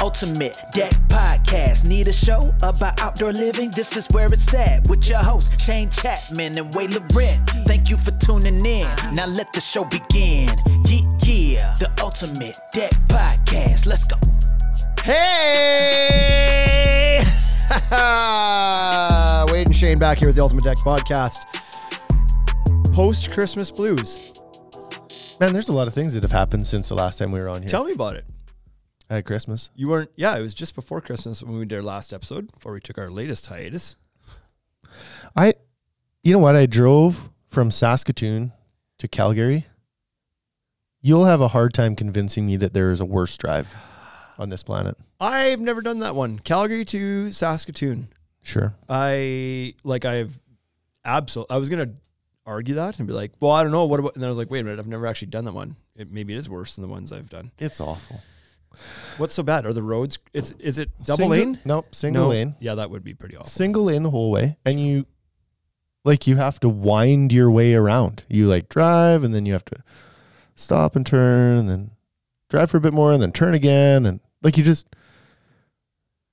Ultimate Deck Podcast. Need a show about outdoor living? This is where it's at with your hosts, Shane Chapman and Wade Loren. Thank you for tuning in. Now let the show begin. Yeah, yeah. The Ultimate Deck Podcast. Let's go. Hey! Wade and Shane back here with the Ultimate Deck Podcast. Post Christmas blues. Man, there's a lot of things that have happened since the last time we were on here Tell me about it. At Christmas. You weren't, yeah, it was just before Christmas when we did our last episode, before we took our latest hiatus. I, you know what? I drove from Saskatoon to Calgary. You'll have a hard time convincing me that there is a worse drive on this planet. I've never done that one. Calgary to Saskatoon. Sure. I, like, I've absolutely, I was going to argue that and be like, well, I don't know. What about, and then I was like, wait a minute, I've never actually done that one. It, maybe it is worse than the ones I've done. It's awful. What's so bad? Are the roads, it's, is it double Single- lane? Nope. Single No. lane. Yeah, that would be pretty awful. Single lane the whole way. And you, like, you have to wind your way around. You, like, drive and then you have to stop and turn and then drive for a bit more and then turn again. And, like, you just,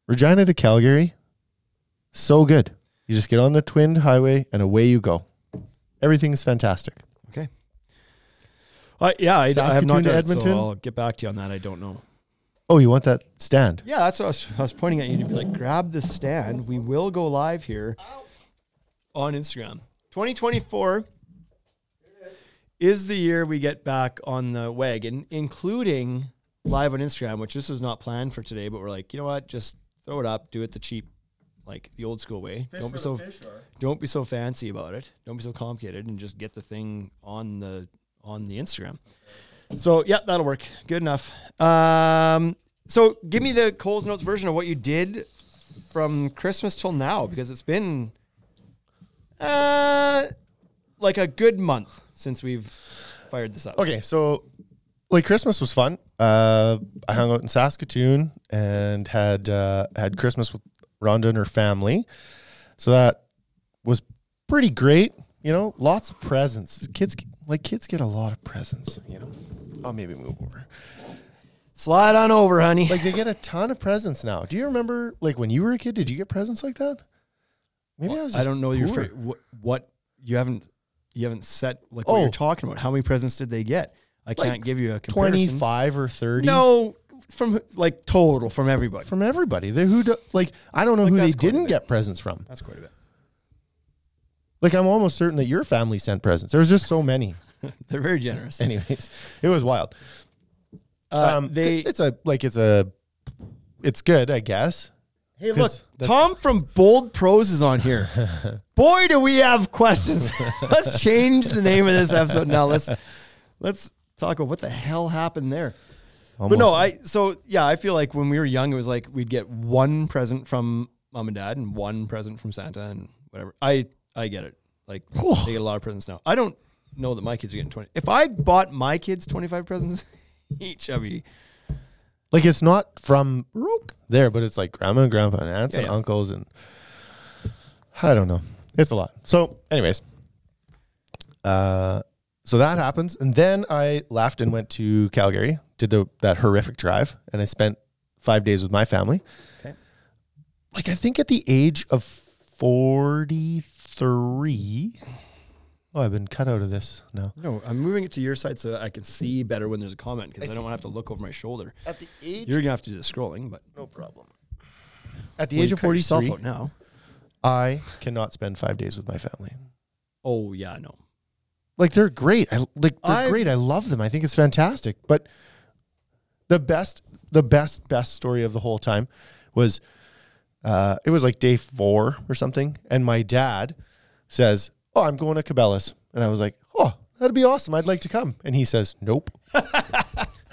Regina to Calgary, so good. You just get on the twinned highway and away you go. Everything's fantastic. Uh, yeah, I, I have not to it, so I'll get back to you on that. I don't know. Oh, you want that stand? Yeah, that's what I was, I was pointing at you to be like, grab the stand. We will go live here on Instagram. 2024 is the year we get back on the wagon, including live on Instagram, which this was not planned for today, but we're like, you know what? Just throw it up, do it the cheap, like the old school way. don't be so don't be so fancy about it. Don't be so complicated, and just get the thing on the on the Instagram. So yeah, that'll work. Good enough. Um, so give me the Coles Notes version of what you did from Christmas till now, because it's been uh like a good month since we've fired this up. Okay, so like Christmas was fun. Uh, I hung out in Saskatoon and had uh, had Christmas with Rhonda and her family. So that was pretty great. You know, lots of presents. Kids like kids get a lot of presents. You know, I'll maybe move over. Slide on over, honey. Like they get a ton of presents now. Do you remember like when you were a kid? Did you get presents like that? Maybe I was. I don't know your poor. fr- what, what you haven't you haven't set like what Oh. you're talking about. How many presents did they get? I Like can't give you a comparison. twenty five or thirty. No, from like total from everybody. from everybody. They who do, like I don't know who they that's quite a didn't bit. get presents from. That's quite a bit. Like I'm almost certain that your family sent presents. There's just so many. They're very generous. Anyways, it was wild. Uh, Um, they it's a like it's a it's good, I guess. hey look, Tom from Bold Pros is on here. Boy, do we have questions. let's change the name of this episode now. Let's let's talk about what the hell happened there. But no, I so yeah, I feel like when we were young, it was like we'd get one present from mom and dad and one present from Santa and whatever. I I get it. Like they get a lot of presents now. I don't know that my kids are getting twenty. If I bought my kids twenty five presents each, I'd be like it's not from there, but it's like grandma and grandpa and aunts Yeah, and yeah. uncles and I don't know. It's a lot. So, anyways, uh, so that happens, and then I left and went to Calgary, did the that horrific drive, and I spent five days with my family. Okay. Like I think at the age of forty three. Oh, I've been cut out of this now. no. I'm moving it to your side so that I can see better when there's a comment because I I, don't want to have to look over my shoulder. At the age, You're gonna have to do the scrolling, but no problem. At the Well, age you of cut forty yourself three, out now. I cannot spend five days with my family. Oh yeah, no. Like they're great. I like they're I've- great. I love them. I think it's fantastic. But the best, the best, best story of the whole time was uh, it was like day four or something, and my dad says, "Oh, I'm going to Cabela's," and I was like, "Oh, that'd be awesome. I'd like to come." And he says, "Nope." and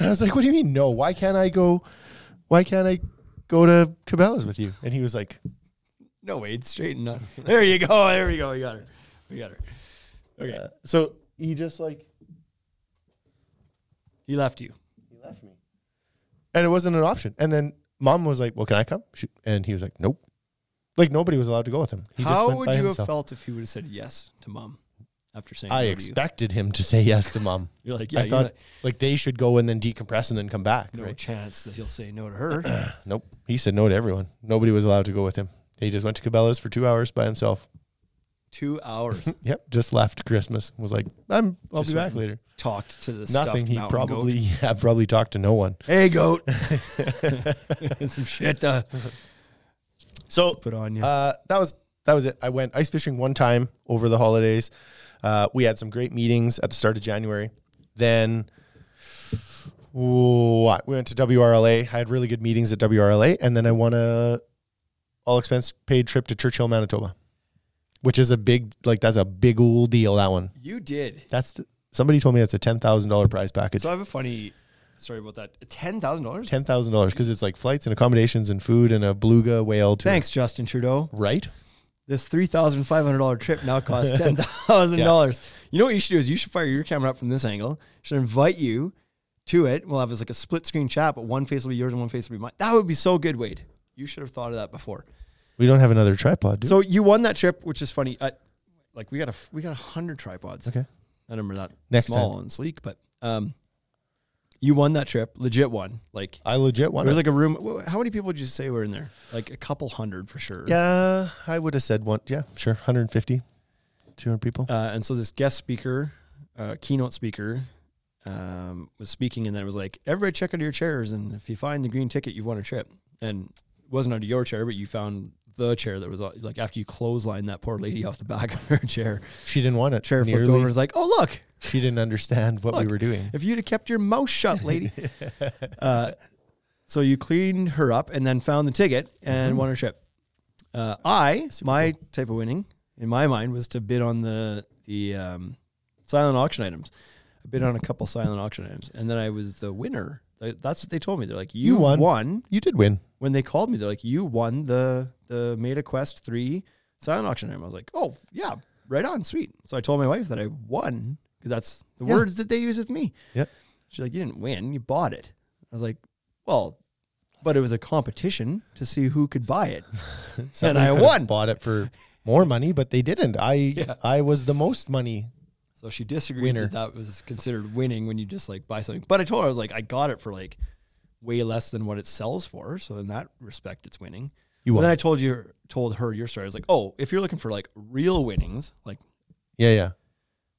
I was like, "What do you mean no? Why can't I go? Why can't I go to Cabela's with you?" And he was like, No, Wade, straighten up. There you go. There we go. We got her. We got her. Okay. uh, "So he just like he left you. He left me. And it wasn't an option. And then mom was like, Well, can I come? She, and he was like, Nope. Like nobody was allowed to go with him. He just How would you himself. have felt if he would have said yes to mom? after saying I love you. expected him to say yes to mom. You're like, yeah, I you're thought not- like they should go and then decompress and then come back. no right? chance that he'll say no to her. Nope. He said no to everyone. Nobody was allowed to go with him. He just went to Cabela's for two hours by himself. Two hours Yep. Just left Christmas. Was like, I'm. I'll Just be back went later. talked to the Nothing. He probably goat. have probably talked to no one. hey goat, some shit to So put on you. uh, that was that was it. I went ice fishing one time over the holidays. Uh, we had some great meetings at the start of January. Then what? We went to WRLA. I had really good meetings at WRLA, and then I won a all expense paid trip to Churchill, Manitoba, which is a big like that's a big old deal. That one. you did. That's the, somebody told me that's a ten thousand dollar prize package. So I have a funny story about that. Ten thousand dollars. Ten thousand dollars because it's like flights and accommodations and food and a beluga whale. To, Thanks, Justin Trudeau. Right. This three thousand five hundred dollar trip now costs ten thousand dollars. You know what you should do is you should fire your camera up from this angle. Should invite you to it. We'll have this like a split screen chat, but one face will be yours and one face will be mine. That would be so good, Wade. You should have thought of that before. We don't have another tripod. Do So you won that trip, which is funny. I, like we got a we got a hundred tripods. okay. I remember that Next small time. and sleek, but um, you won that trip, legit one. Like I legit it won. was like a room. How many people would you say were in there? Like a couple hundred for sure. Yeah, I would have said one. Yeah, sure. 150, 200 people. Uh, and so this guest speaker, uh, keynote speaker, um, was speaking, and then it was like, everybody check under your chairs, and if you find the green ticket, you've won a trip. And it wasn't under your chair, but you found the chair that was uh, like after you clotheslined that poor lady off the back of her chair. She didn't want it. Chair flipped over. and was like, oh look, She didn't understand what we were doing. if you'd have kept your mouth shut, lady. uh, so you cleaned her up and then found the ticket and won her trip. Uh, I, my type of winning in my mind was to bid on the the um, silent auction items. I bid on a couple silent auction items, and then I was the winner. That's what they told me. They're like, you, You won. won. You did win. When they called me, they're like, you won the the Meta Quest three silent auction item. I was like, oh yeah, right on, sweet. So I told my wife that I won because that's the Yeah. words that they use with me. Yep. She's like, you didn't win, you bought it. I was like, well, but it was a competition to see who could buy it. and I won. Bought it for more money, but they didn't. I Yeah. I was the most money. So she disagreed Winner. that that was considered winning when you just like buy something. But I told her I was like, I got it for like way less than what it sells for. So in that respect, it's winning. You won. then I told you, told her your story. I was like, oh, if you're looking for like real winnings, like yeah, yeah.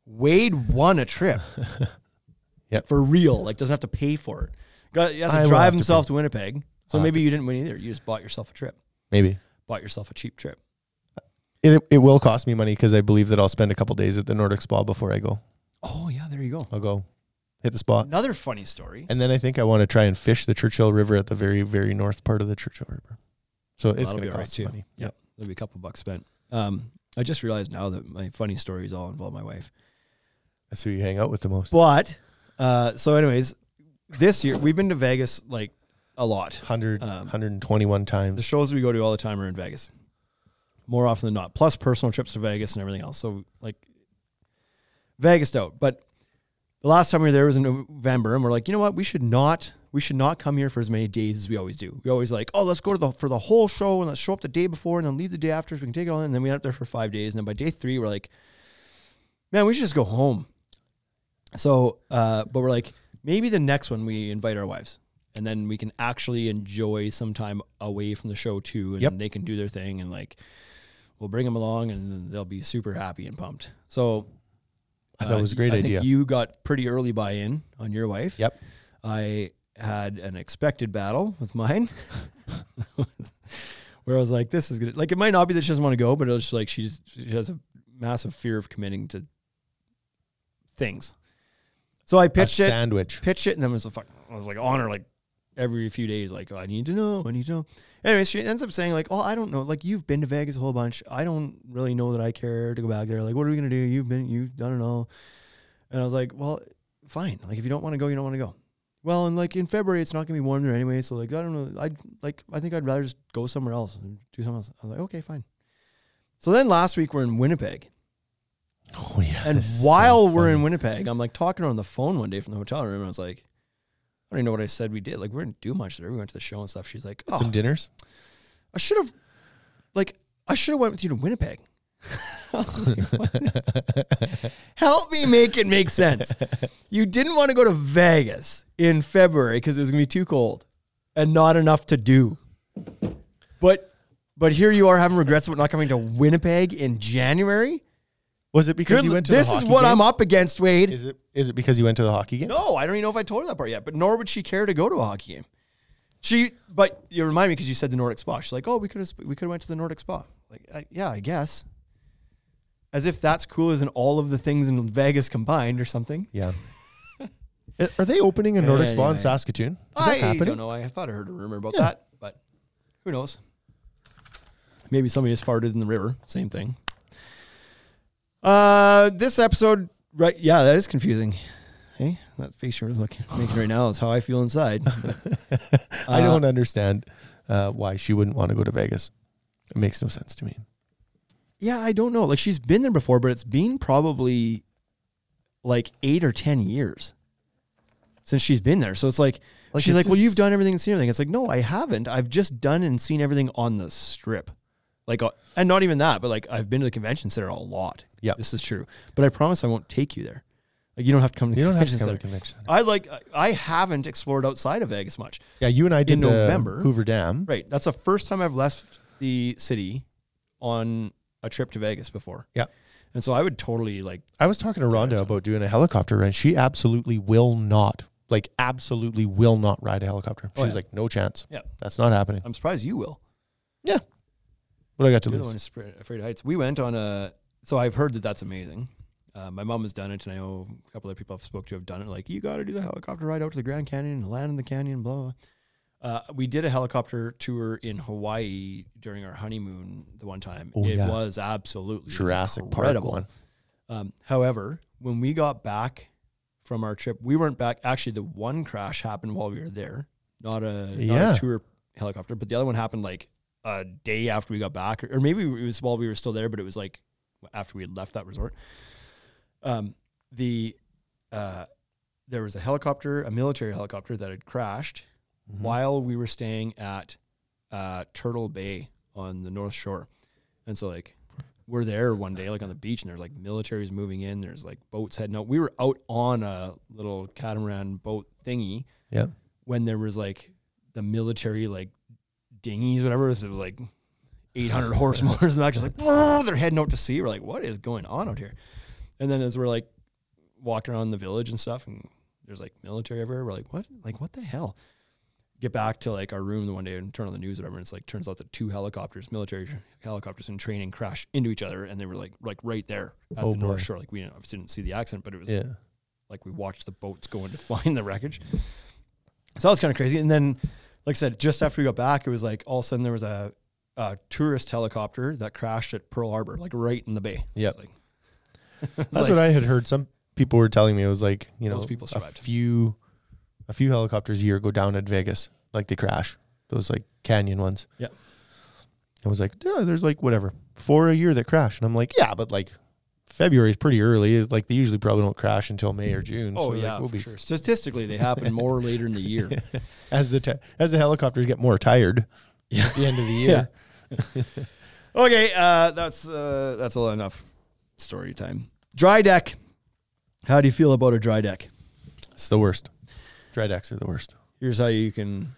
Wade won a trip. Yep. For real. Like doesn't have to pay for it. Got he has to I drive have to himself to, Winnipeg. So I'll maybe you didn't win either. You just bought yourself a trip. Maybe. Bought yourself a cheap trip. It it will cost me money because I believe that I'll spend a couple days at the Nordic Spa before I go. Oh yeah, there you go. I'll go hit the spot. Another funny story. And then I think I want to try and fish the Churchill River at the very, very north part of the Churchill River. So it's going to right, cost too. money. Yep. There'll be a couple bucks spent. Um, I just realized now that my funny stories all involve my wife. That's who you hang out with the most. But uh, so anyways, this year we've been to Vegas like a lot. 100, Um, 121 The shows we go to all the time are in Vegas. More often than not. Plus personal trips to Vegas and everything else. So like Vegas out. But the last time we were there was in November and we're like, you know what? We should not we should not come here for as many days as we always do. We always like, oh, let's go to the for the whole show and let's show up the day before and then leave the day after so we can take it all in. And then we end up there for five days. And then by day three, we're like, man, we should just go home. So uh, but we're like, maybe the next one we invite our wives. And then we can actually enjoy some time away from the show too, and Yep. they can do their thing, and like we'll bring them along, and they'll be super happy and pumped. So I thought it was a great I idea. Think you got pretty early buy-in on your wife. Yep. I had an expected battle with mine, where I was like, "This is gonna like it might not be that she doesn't want to go, but it's just like she's she has a massive fear of committing to things." So I pitched it, sandwich. pitched it, and then was the fuck. I was like on her like every few days, like oh, I need to know, I need to know. Anyways, she ends up saying like, "Oh, I don't know. Like you've been to Vegas a whole bunch. I don't really know that I care to go back there. Like, what are we gonna do? You've been, you've done it all." And I was like, "Well, fine. Like if you don't want to go, you don't want to go." Well, and like in February, it's not gonna be warm there anyway. So like I don't know. I like I think I'd rather just go somewhere else and do something else. I was like, okay, fine. So then last week we're in Winnipeg, Oh, yeah. and is so while we're in. Winnipeg, I'm like talking on the phone one day from the hotel room, and I was like, I don't even know what I said we did. Like we didn't do much there. We went to the show and stuff. She's like, oh, Some dinners. I should have, like, I should have went with you to Winnipeg. Help me make it make sense. You didn't want to go to Vegas in February because it was going to be too cold and not enough to do. But but here you are having regrets about not coming to Winnipeg in January. Was it because Good, you went to this the is what game? I'm up against, Wade. Is it is it because you went to the hockey game? No, I don't even know if I told her that part yet. But nor would she care to go to a hockey game. She, but you remind me because you said the Nordic Spa. She's like, oh, we could have we could have went to the Nordic Spa. Like, I, yeah, I guess. As if that's cooler than all of the things in Vegas combined or something. Yeah. Uh, Are they opening a Nordic Spa in Anyway. Saskatoon? Is I that happening? don't know. I thought I heard a rumor about Yeah. that, but who knows? Maybe somebody just farted in the river. Same thing. Uh, this episode, right? Yeah, that is confusing. Hey, that face you're looking making right now is how I feel inside. But, I uh, don't understand uh, why she wouldn't want to go to Vegas. It makes no sense to me. Yeah, I don't know. Like she's been there before, but it's been probably like eight or ten years since she's been there. So it's like, Like, she's it's like, "Well, you've done everything and seen everything." It's like, no, I haven't. I've just done and seen everything on the strip, like, uh, and not even that, but like I've been to the convention center a lot. Yeah. this is true. But I promise I won't take you there. Like you don't have to come to the You don't have to convention come to center. the convention. center. I like. I haven't explored outside of Vegas much. Yeah, you and I did In November. Hoover Dam. Right. That's the first time I've left the city on a trip to Vegas before. Yeah. And so I would totally like I was talking to Rhonda about doing a helicopter and She absolutely will not, like, absolutely will not ride a helicopter. She's Oh, yeah. like, no chance. Yeah. That's not happening. I'm surprised you will. Yeah. What do I got to You're the one lose? afraid of heights. We went on a so I've heard that that's amazing. Uh, my mom has done it, and I know a couple other people I've spoke to have done it. Like, you got to do the helicopter ride out to the Grand Canyon and land in the canyon, blah, blah. blah. Uh, we did a helicopter tour in Hawaii during our honeymoon the one time. Oh, it yeah. was absolutely Jurassic incredible. Park one. Um, however, when we got back from our trip, we weren't back. Actually, the one crash happened while we were there, not a, not Yeah. a tour helicopter, but the other one happened like a day after we got back, or maybe it was while we were still there, but it was like after we had left that resort. Um, the uh, there was a helicopter, a military helicopter that had crashed Mm-hmm. while we were staying at uh, Turtle Bay on the North Shore, and so like we're there one day, like on the beach, and there's like militaries moving in. There's like boats heading out. We were out on a little catamaran boat thingy Yeah. when there was like the military like dinghies, whatever, with like 800 horse motors, and just like they're heading out to sea. We're like, what is going on out here? And then as we're like walking around the village and stuff, and there's like military everywhere, we're like, what? Like what the hell? Get back to like our room the one day and turn on the news, or whatever. And it's like turns out that two helicopters, military helicopters in training, crashed into each other, and they were like like right there at Oh, the North. Shore. Like we didn't, obviously didn't see the accident, but it was Yeah. like we watched the boats going to find the wreckage. So that was kind of crazy. And then, like I said, just after we got back, it was like all of a sudden there was a, a tourist helicopter that crashed at Pearl Harbor, like right in the bay. Yeah. Like- That's like- what I had heard. Some people were telling me it was like you know people a few, a few helicopters a year go down at Vegas, like they crash. Those like canyon ones. Yeah. I was like, yeah, there's like whatever four a year that crash, and I'm like, yeah, but like February is pretty early. It's Like they usually probably don't crash until May or June. Oh so, like, yeah, we'll for be sure. Statistically, they happen more later in the year. as the te- as the helicopters get more tired Yeah. at the end of the year. Okay, uh, that's uh, that's all enough story time. Dry deck. How do you feel about a dry deck? It's the worst. Dry decks are the worst. Here's how you can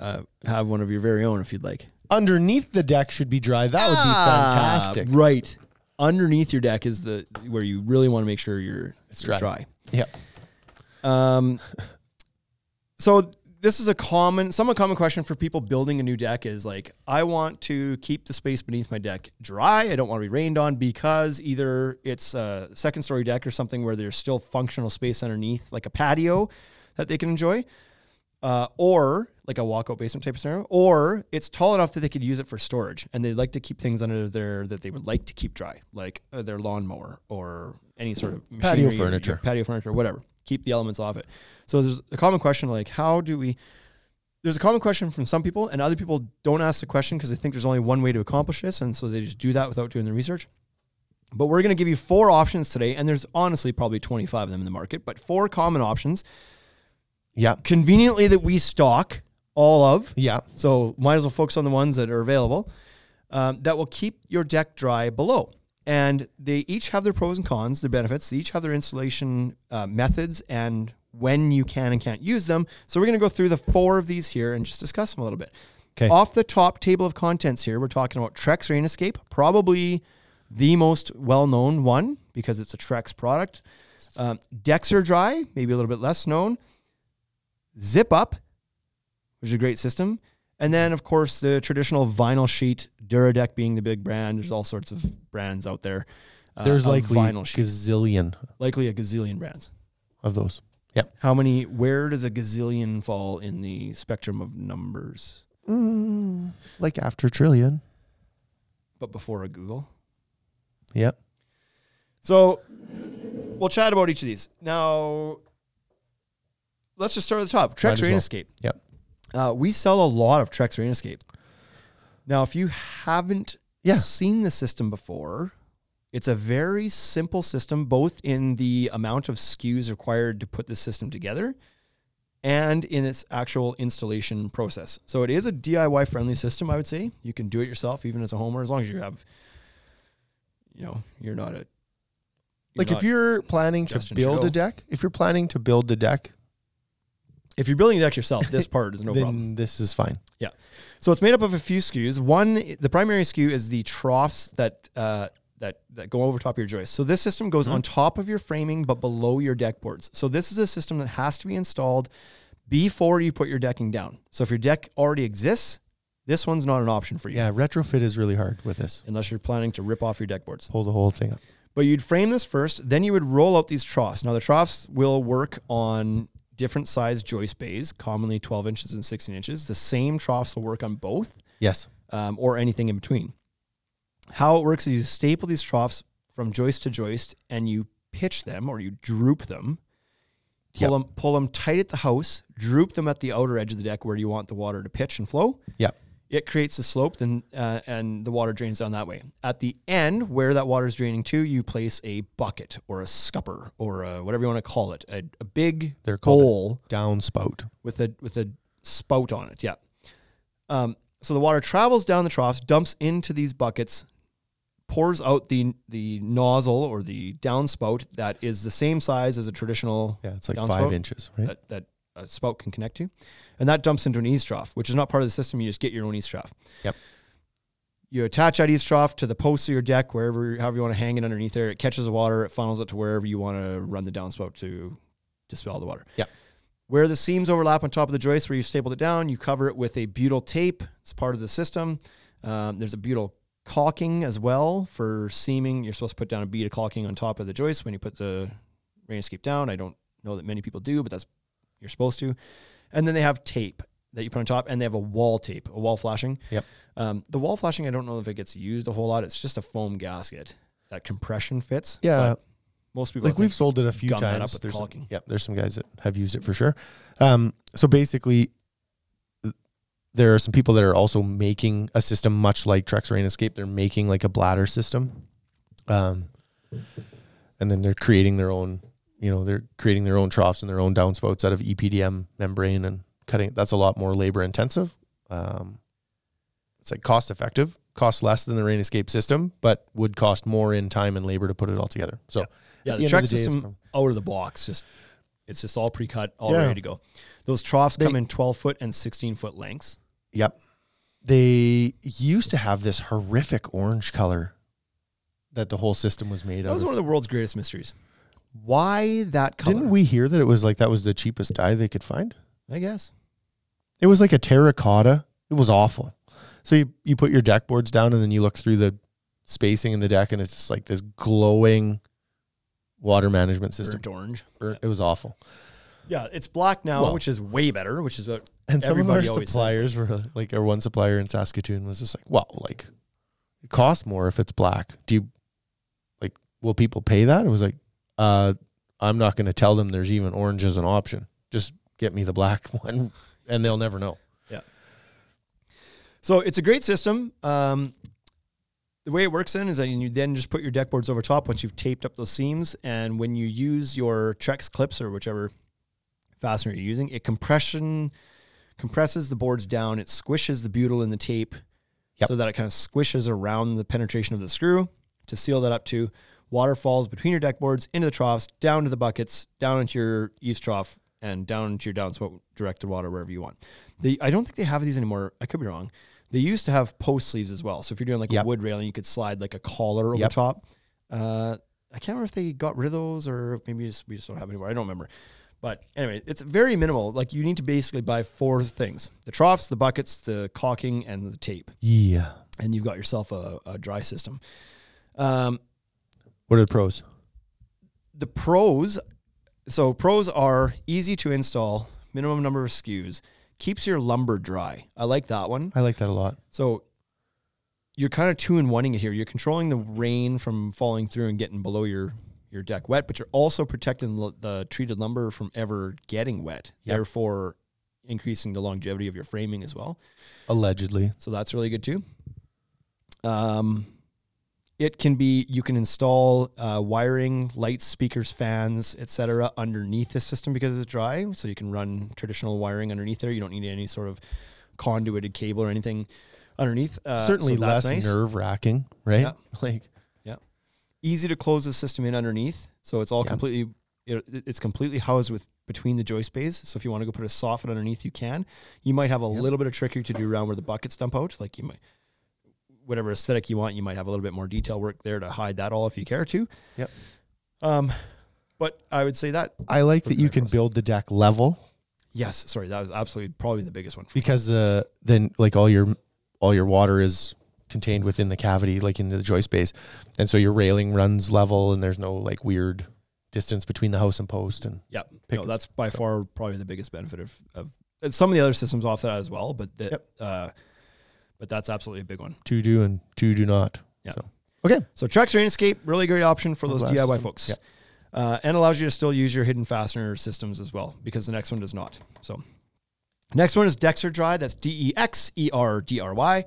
uh, have one of your very own if you'd like. Underneath the deck should be dry. That would be Ah, fantastic. Right. Underneath your deck is the where you really want to make sure you're It's dry. dry. Yeah. Um, so this is a common, somewhat common question for people building a new deck is like, I want to keep the space beneath my deck dry. I don't want to be rained on because either it's a second story deck or something where there's still functional space underneath, like a patio that they can enjoy, uh, or like a walkout basement type of scenario, or it's tall enough that they could use it for storage and they like to keep things under there that they would like to keep dry, like uh, their lawnmower or any sort of Patio furniture. patio furniture, whatever. Keep the elements off it. So there's a common question like, how do we? There's a common question from some people, and other people don't ask the question because they think there's only one way to accomplish this, and so they just do that without doing the research. But we're going to give you four options today, and there's honestly probably 25 of them in the market, but four common options, Yeah. conveniently that we stock all of. Yeah. So might as well focus on the ones that are available um, that will keep your deck dry below. and they each have their pros and cons, their benefits. They each have their installation uh, methods and when you can and can't use them. So we're going to go through the four of these here and just discuss them a little bit. Okay. Off the top table of contents here, we're talking about Trex Rain Escape, probably the most well-known one because it's a Trex product. Um, Dexerdry, maybe a little bit less known. ZipUp, which is a great system. And then, of course, the traditional vinyl sheet, Duradek being the big brand. There's all sorts of brands out there. uh, There's likely vinyl sheet, gazillion likely a gazillion brands. of those. Yep. How many? Where does a gazillion fall in the spectrum of numbers? Mm, like after trillion. But before a googol. Yep. So we'll chat about each of these. Now, let's just start at the top. Might Trex as Rain well. Escape. Yep. Uh, we sell a lot of Trex Rain Escape. Now, if you haven't Yeah. seen the system before, it's a very simple system, both in the amount of SKUs required to put the system together and in its actual installation process. So it is a DIY friendly system, I would say. You can do it yourself, even as a homeowner, as long as you have, you know, you're not a. you're Like not- if you're planning to build Trudeau. a deck, if you're planning to build the deck, if you're building a deck yourself, this part is no then problem. this is fine. Yeah. So it's made up of a few SKUs. One, the primary skew is the troughs that uh, that that go over top of your joist. So this system goes on top of your framing, but below your deck boards. So this is a system that has to be installed before you put your decking down. So if your deck already exists, this one's not an option for you, Yeah, retrofit is really hard with this. unless you're planning to rip off your deck boards. Pull the whole thing up. But you'd frame this first, then you would roll out these troughs. Now the troughs will work on different size joist bays, commonly 12 inches and 16 inches. The same troughs will work on both. Yes. um, or anything in between. How it works is you staple these troughs from joist to joist and you pitch them or you droop them. Pull, Yep. them, pull them tight at the house, droop them at the outer edge of the deck where you want the water to pitch and flow. Yep. It creates a slope, then uh, and the water drains down that way. At the end, where that water is draining to, you place a bucket or a scupper or a, whatever you want to call it, a, a big They're called bowl Downspout. with a with a spout on it. Yeah. Um, so the water travels down the troughs, dumps into these buckets, pours out the the nozzle or the downspout that is the same size as a traditional Yeah, it's like Downspout? five inches, right? that that a spout can connect to, and that dumps into an eaves trough, which is not part of the system. You just get your own eaves trough. Yep. You attach that eaves trough to the posts of your deck, wherever, however you want to hang it underneath there. It catches the water, it funnels it to wherever you want to run the downspout to dispel the water. Yep. Where the seams overlap on top of the joist, where you stapled it down, you cover it with a butyl tape. It's part of the system. Um, there's a butyl caulking as well for seaming. You're supposed to put down a bead of caulking on top of the joist when you put the rain escape down. I don't know that many people do, but that's you're supposed to. And then they have tape that you put on top, and they have a wall tape, a wall flashing. Yep. Um, the wall flashing, I don't know if it gets used a whole lot. It's just a foam gasket that compression fits. Yeah. most people like we've sold it a few times. with There's some, yep, there's some guys that have used it for sure. Um, so basically, there are some people that are also making a system much like Trex Rain Escape. They're making like a bladder system, um, and then they're creating their own. You know, they're creating their own troughs and their own downspouts out of EPDM membrane and cutting. That's a lot more labor intensive. Um, it's like cost effective, costs less than the Rain Escape system, but would cost more in time and labor to put it all together. So. Yeah, at the, the day, system out of the box, just it's just all pre-cut, all Yeah. ready to go. Those troughs They- come in 12 foot and 16 foot lengths. Yep. They used to have this horrific orange color that the whole system was made of. That was one of the world's greatest mysteries. Why that color? Didn't we hear that it was like that was the cheapest dye they could find? I guess. It was like a terracotta. It was awful. So you, you put your deck boards down and then you look through the spacing in the deck and it's just like this glowing water management system. Burnt orange. Burnt- It was awful. Yeah, it's black now, Well- which is way better. Which is what And some of our Everybody always says suppliers were like, our one supplier in Saskatoon was just like, well, like, it costs more if it's black. Do you, like, will people pay that? It was like, uh, I'm not going to tell them there's even orange as an option. Just get me the black one, and they'll never know. Yeah. So it's a great system. Um, the way it works then is that you then just put your deck boards over top once you've taped up those seams, and when you use your Trex clips or whichever fastener you're using, it compression compresses the boards down. It squishes the butyl in the tape Yep. so that it kind of squishes around the penetration of the screw, to seal that up too. Water falls between your deck boards into the troughs, down to the buckets, down into your eaves trough, and down into your downspout directed water wherever you want. They, I don't think they have these anymore. I could be wrong. They used to have post sleeves as well. So if you're doing like Yep. a wood railing, you could slide like a collar over Yep. top. Uh, I can't remember if they got rid of those or maybe just, we just don't have anymore. I don't remember. But anyway, it's very minimal. Like you need to basically buy four things: the troughs, the buckets, the caulking, and the tape, Yeah. and you've got yourself a, a dry system. Um, What are the pros? the pros so pros are easy to install minimum number of SKUs keeps your lumber dry i like that one I like that a lot. so you're kind of two in oneing it here you're controlling the rain from falling through and getting below your your deck wet but you're also protecting the, the treated lumber from ever getting wet Yep. therefore increasing the longevity of your framing as well Allegedly. so that's really good too. Um, it can be you can install uh, wiring, lights, speakers, fans, etc. underneath the system because it's dry. So you can run traditional wiring underneath there. You don't need any sort of conduited cable or anything underneath. Uh, Certainly so less nice. nerve wracking, right? Yeah. Like Easy to close the system in underneath. So it's all Yeah. completely it, it's completely housed with between the joist bays. So if you want to go put a soffit underneath, you can. You might have a Yep. little bit of trickery to do around where the buckets dump out. Like you might, whatever aesthetic you want, you might have a little bit more detail work there to hide that all if you care to. Yep. Um, but I would say that I like that you can build the deck level yes, sorry, that was absolutely probably the biggest one. Because the then like all your all your water is contained within the cavity, like in the joist base, and so your railing runs level, and there's no like weird distance between the house and post. And Yeah, no, that's by So- far probably the biggest benefit of, of some of the other systems off that as well. But that, Yep. uh, but that's absolutely a big one. two do and two do not. Yeah. So okay, So Trex Rain Escape, really great option for those DIY system. folks. Yeah. Uh, and allows you to still use your hidden fastener systems as well because the next one does not. So next one is Dexerdry. That's D E X E R D R Y.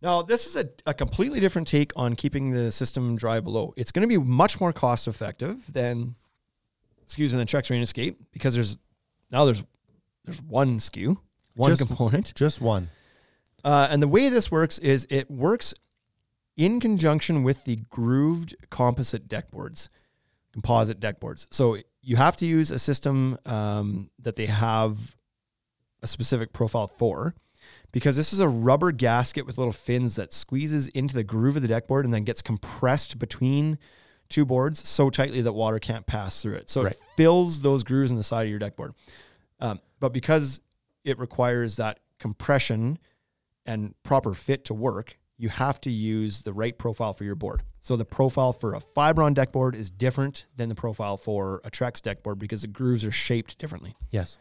Now, this is a, a completely different take on keeping the system dry below. It's going to be much more cost effective than, excuse me, than Trex Rain Escape because there's now there's there's one SKU, one Just- component. just one. Uh, and the way this works is it works in conjunction with the grooved composite deck boards, composite deck boards. So you have to use a system um, that they have a specific profile for because this is a rubber gasket with little fins that squeezes into the groove of the deck board and then gets compressed between two boards so tightly that water can't pass through it. So Right. it fills those grooves in the side of your deck board. Um, but because it requires that compression and proper fit to work, you have to use the right profile for your board. So the profile for a Fiberon deck board is different than the profile for a Trex deck board because the grooves are shaped differently. Yes.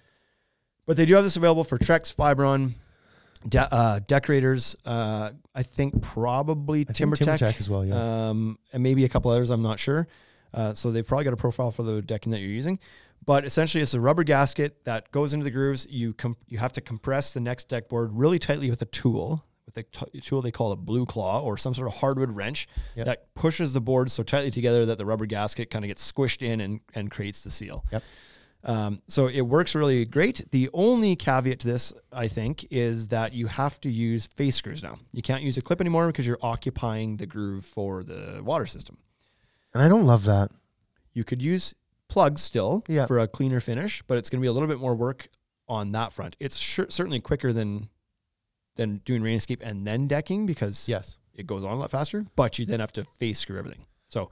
But they do have this available for Trex, Fiberon, de- uh, Deckorators. Uh, I think probably I think TimberTech, TimberTech as well, yeah. um, and maybe a couple others. I'm not sure. Uh, so they've probably got a profile for the decking that you're using. But essentially, it's a rubber gasket that goes into the grooves. You com- you have to compress the next deck board really tightly with a tool, with a t- tool they call a blue claw or some sort of hardwood wrench Yep. that pushes the board so tightly together that the rubber gasket kind of gets squished in and, and creates the seal. Yep. Um, so it works really great. The only caveat to this, I think, is that you have to use face screws now. You can't use a clip anymore because you're occupying the groove for the water system. And I don't love that. You could use plugs still Yeah. for a cleaner finish, but it's going to be a little bit more work on that front. It's sure, certainly quicker than than doing Rain Escape and then decking because Yes. it goes on a lot faster, but you then have to face screw everything. So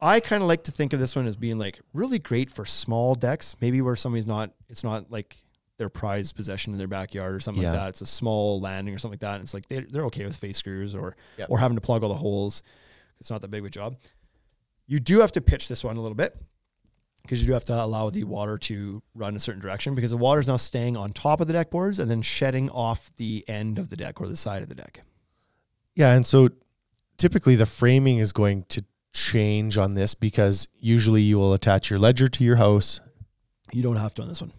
I kind of like to think of this one as being like really great for small decks, maybe where somebody's not, it's not like their prized possession in their backyard or something Yeah. like that. It's a small landing or something like that. And it's like they, they're okay with face screws or, Yep. or having to plug all the holes. It's not that big of a job. You do have to pitch this one a little bit because you do have to allow the water to run a certain direction because the water is now staying on top of the deck boards and then shedding off the end of the deck or the side of the deck. Yeah, and so typically the framing is going to change on this because usually you will attach your ledger to your house. You don't have to on this one.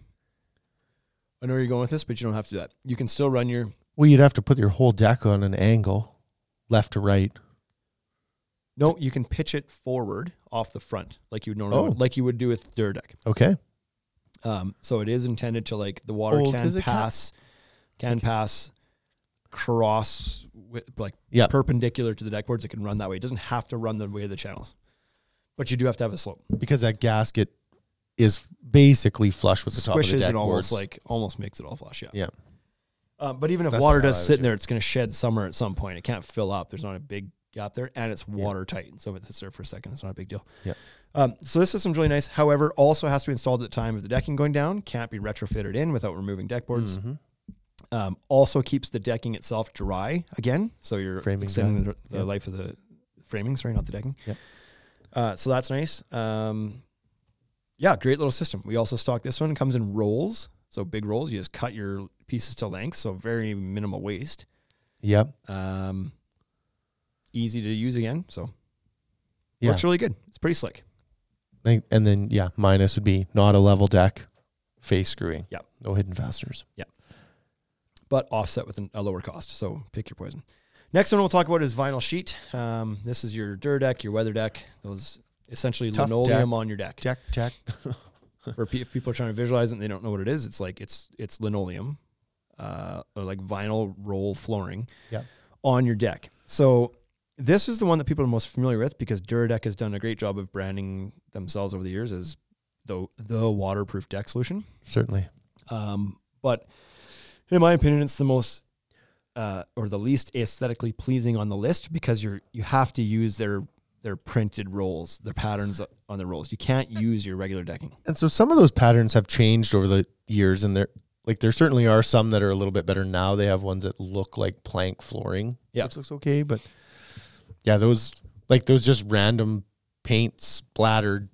I know where you're going with this, but you don't have to do that. You can still run your Well, you'd have to put your whole deck on an angle, left to right. No. You can pitch it forward off the front, like you would normally, Oh. like you would do with Duradek. Okay. Um, so it is intended to like the water Oh, can it can- pass, can pass cross with, like Yeah. perpendicular to the deck boards. It can run that way. It doesn't have to run the way of the channels, but you do have to have a slope. because that gasket is basically flush with the top of the deck and almost boards. like almost makes it all flush. Yeah. yeah. Um, but even if That's water does sit in there, it's going to shed somewhere at some point. It can't fill up. There's not a big gap there, and it's watertight. So if it sits there for a second, it's not a big deal. Yeah. Um, so this system's really nice. However, also has to be installed at the time of the decking going down. Can't be retrofitted in without removing deck boards. Mhm. Um, also keeps the decking itself dry again, so you're Framing extending dry. the, the Yep. life of the framing. Sorry, not the decking. Yep. Uh, so that's nice. Um, yeah, great little system. We also stock this one. It comes in rolls, so big rolls. You just cut your pieces to length, so very minimal waste. Yep. Um, easy to use again, so Yeah. works really good. It's pretty slick. And then yeah, minus would be not a level deck, face screwing. Yep. No hidden fasteners. Yeah. But offset with an, a lower cost. So pick your poison. Next one we'll talk about is vinyl sheet. Um, this is your Duradek, your weather deck. Those essentially Tough linoleum deck. on your deck. Deck tech. For pe- if people are trying to visualize it and they don't know what it is, it's like it's it's linoleum, uh, or like vinyl roll flooring Yeah. on your deck. So this is the one that people are most familiar with because Duradek has done a great job of branding themselves over the years as the the waterproof deck solution. Certainly. Um, but in my opinion, it's the most uh, or the least aesthetically pleasing on the list because you're you have to use their their printed rolls, their patterns on the rolls. You can't use your regular decking. And so some of those patterns have changed over the years, and there like there certainly are some that are a little bit better now. They have ones that look like plank flooring, Yeah. which looks okay, but yeah, those like those just random paint splattered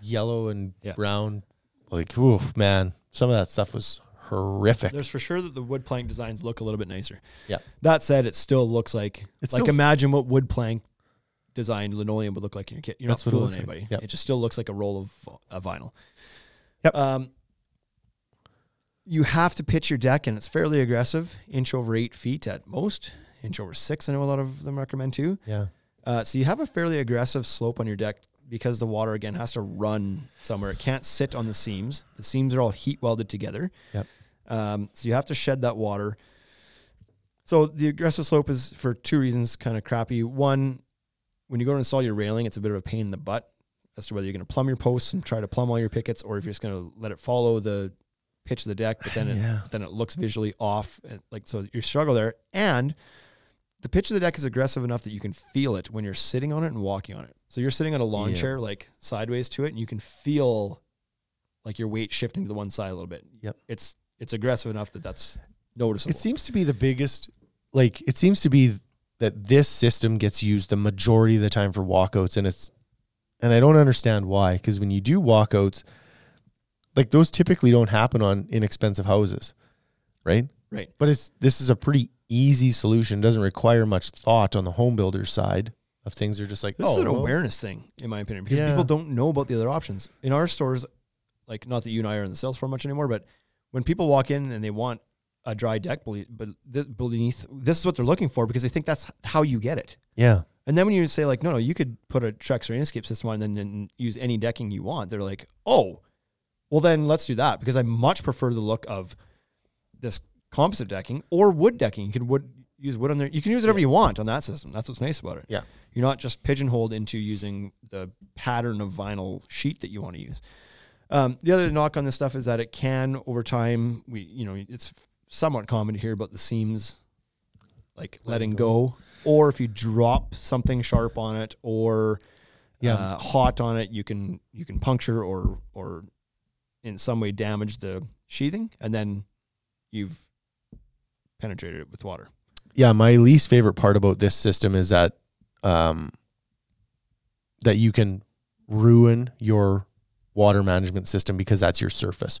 yellow and Yeah. brown, like oof, man, some of that stuff was horrific. There's for sure that the wood plank designs look a little bit nicer. Yeah. That said, it still looks like It's like still- imagine what wood plank designed linoleum would look like in your kit. You're That's not what it fooling looks like. anybody. Yep. It just still looks like a roll of uh, vinyl. Yep. Um, you have to pitch your deck, and it's fairly aggressive, inch over eight feet at most, inch over six. I know a lot of them recommend too. yeah, Uh, so you have a fairly aggressive slope on your deck because the water again has to run somewhere. It can't sit on the seams. The seams are all heat welded together. Yep. Um, so you have to shed that water. So the aggressive slope is for two reasons kind of crappy. One, when you go to install your railing, it's a bit of a pain in the butt as to whether you're going to plumb your posts and try to plumb all your pickets, or if you're just going to let it follow the pitch of the deck, but then it, Yeah. then it looks visually off. And like so, you struggle there. And the pitch of the deck is aggressive enough that you can feel it when you're sitting on it and walking on it. So you're sitting on a lawn Yeah. chair like sideways to it, and you can feel like your weight shifting to the one side a little bit. Yep. It's it's aggressive enough that that's noticeable. It seems to be the biggest, like, it seems to be that this system gets used the majority of the time for walkouts. And it's, and I don't understand why. Because when you do walkouts, like, those typically don't happen on inexpensive houses, right? Right. But it's, this is a pretty easy solution. It Doesn't require much thought on the home builder side of things. They're just like, This oh, is an well, awareness thing, in my opinion, because Yeah. people don't know about the other options. In our stores, like not that you and I are in the sales floor much anymore, but when people walk in and they want a dry deck, but this, beneath this is what they're looking for because they think that's how you get it. yeah. And then when you say like, no, no, you could put a Trex Rain Escape system on and then and use any decking you want, they're like, oh, well then let's do that because I much prefer the look of this composite decking or wood decking. You can wood use wood on there. You can use whatever you want on that system. That's what's nice about it. Yeah. You're not just pigeonholed into using the pattern of vinyl sheet that you want to use. Um, the other knock on this stuff is that it can over time. We you know it's somewhat common to hear about the seams like letting go. or if you drop something sharp on it or Yeah. uh, hot on it, you can you can puncture or or in some way damage the sheathing, and then you've penetrated it with water. yeah, my least favorite part about this system is that um, that you can ruin your water management system because that's your surface.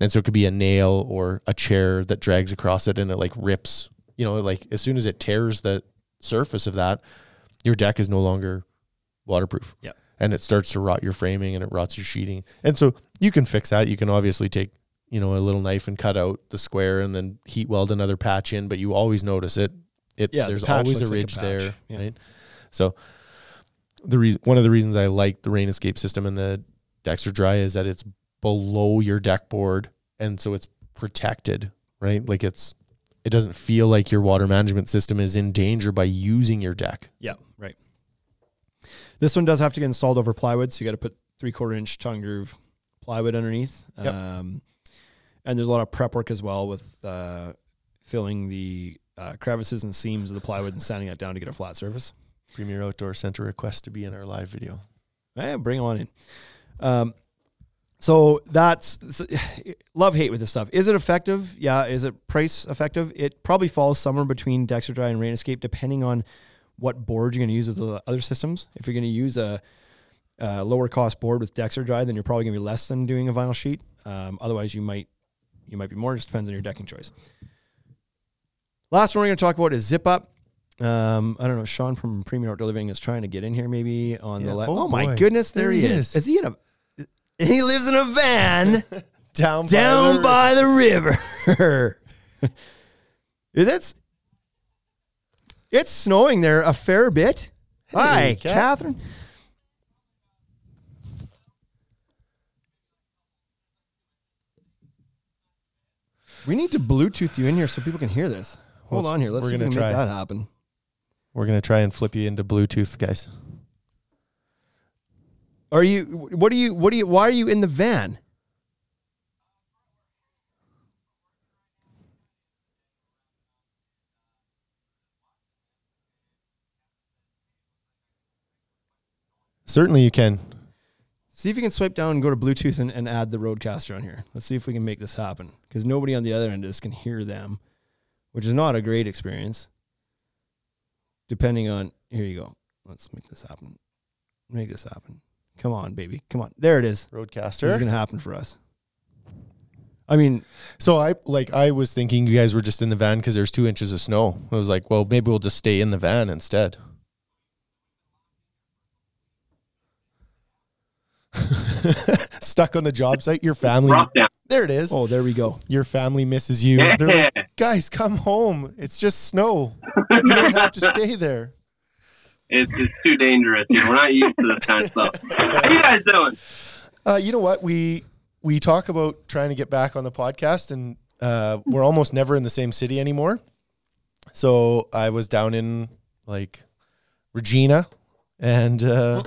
And so it could be a nail or a chair that drags across it and it like rips, you know, like as soon as it tears the surface of that, your deck is no longer waterproof. Yeah. And it starts to rot your framing and it rots your sheeting. And so you can fix that. You can obviously take, you know, a little knife and cut out the square and then heat weld another patch in, but you always notice it. It Yeah, the there's patch always a looks like a ridge there, Yeah. right? So the reason one of the reasons I like the rain escape system and the Dexerdry is that it's below your deck board and so it's protected, right? Like it's it doesn't feel like your water management system is in danger by using your deck. Yeah, right. This one does have to get installed over plywood, so you got to put three quarter inch tongue groove plywood underneath. Yep. Um, and there's a lot of prep work as well with uh, filling the uh, crevices and seams of the plywood and sanding that down to get a flat surface. Premier Outdoor Center request to be in our live video. Yeah, bring them on in. Um, so that's love hate with this stuff. Is it effective? Yeah. Is it price effective? It probably falls somewhere between Dexerdry and Rain Escape, depending on what board you're going to use with the other systems. If you're going to use a, a, lower cost board with Dexerdry, then you're probably going to be less than doing a vinyl sheet. Um, otherwise, you might you might be more. It just depends on your decking choice. Last one we're going to talk about is ZipUp. Um, I don't know. Sean from Premier Outdoor Living is trying to get in here, maybe on Yeah. the left. Oh, Oh, my goodness, there, There he is. is. Is he in a? He lives in a van Down down the- by the river. That's it's snowing there a fair bit. Hi, Kat. Catherine. We need to Bluetooth you in here so people can hear this. Hold Well, on here. Let's we're see if we gonna can make try. that happen. We're gonna try and flip you into Bluetooth, guys. Are you? What are you? What are you? Why are you in the van? Certainly, you can. See if you can swipe down and go to Bluetooth and, and add the RodeCaster on here. Let's see if we can make this happen because nobody on the other end of this can hear them, which is not a great experience. Depending on, here you go. Let's make this happen. Make this happen. Come on, baby. Come on. There it is. RodeCaster. This is going to happen for us. I mean, So I like I was thinking you guys were just in the van because there's two inches of snow. I was like, well, maybe we'll just stay in the van instead. Stuck on the job site, your family. There it is. oh, there we go. Your family misses you. They're like, guys, come home. It's just snow. You don't have to stay there. It's, it's too dangerous here. We're not used to this kind of stuff. How you guys doing? Uh, you know what? We we talk about trying to get back on the podcast, and uh, we're almost never in the same city anymore. So I was down in like Regina, and uh,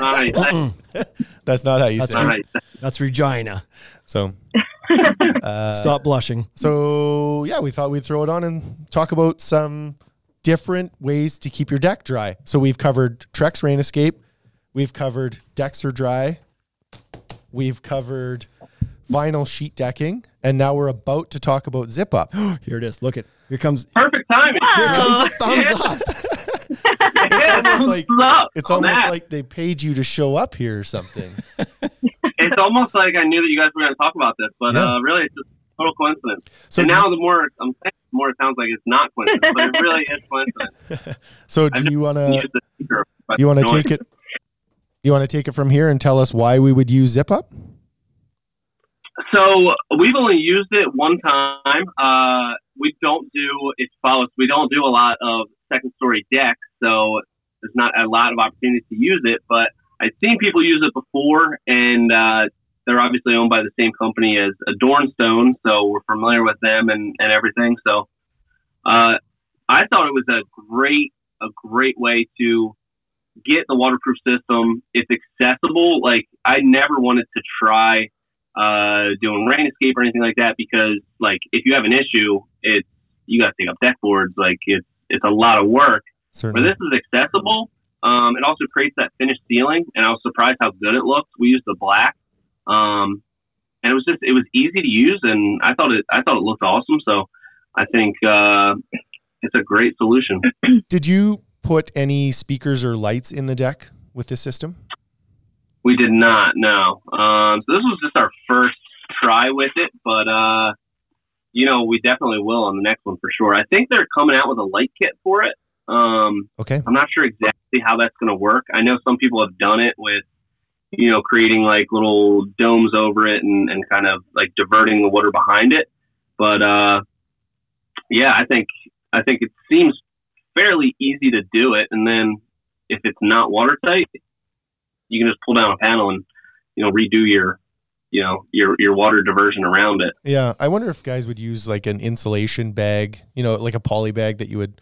Nice. that's not how you That's say it. Nice. That's Regina. So, uh, Stop blushing. so yeah, we thought we'd throw it on and talk about some different ways to keep your deck dry. So we've covered Trex Rain Escape, we've covered Dexerdry, we've covered vinyl sheet decking, and now we're about to talk about ZipUp. Here it is. Look at it. Here comes. Perfect timing. Here comes a thumbs up. It's almost like Up it's almost that. like they paid you to show up here or something. it's almost like I knew that you guys were going to talk about this, but Yeah. uh, really, it's just total coincidence. So and now, the more I'm saying, the more it sounds like it's not coincidence, but it really is coincidence. So I've do you want to the speaker, but you want to take it? You want to take it from here and tell us why we would use ZipUp? So we've only used it one time. Uh, we don't do it follows. We don't do a lot of second story deck, so there's not a lot of opportunities to use it. But I've seen people use it before, and uh, they're obviously owned by the same company as Adornstone, so we're familiar with them and, and everything. So uh, I thought it was a great a great way to get the waterproof system. It's accessible. Like I never wanted to try uh, doing rain escape or anything like that because like if you have an issue, it's you got to take up deck boards. Like it's it's a lot of work. But this is accessible. Um, it also creates that finished ceiling, and I was surprised how good it looked. We used the black, um, and it was just it was easy to use, and I thought it I thought it looked awesome. So I think uh, it's a great solution. Did you put any speakers or lights in the deck with this system? We did not, no. Um, so this was just our first try with it, but uh, you know, we definitely will on the next one for sure. I think they're coming out with a light kit for it. Um, Okay. I'm not sure exactly how that's going to work. I know some people have done it with, you know, creating like little domes over it and, and kind of like diverting the water behind it. But uh, yeah, I think I think it seems fairly easy to do it. And then if it's not watertight, you can just pull down a panel and you know redo your you know your your water diversion around it. Yeah, I wonder if guys would use like an insulation bag, you know, like a poly bag that you would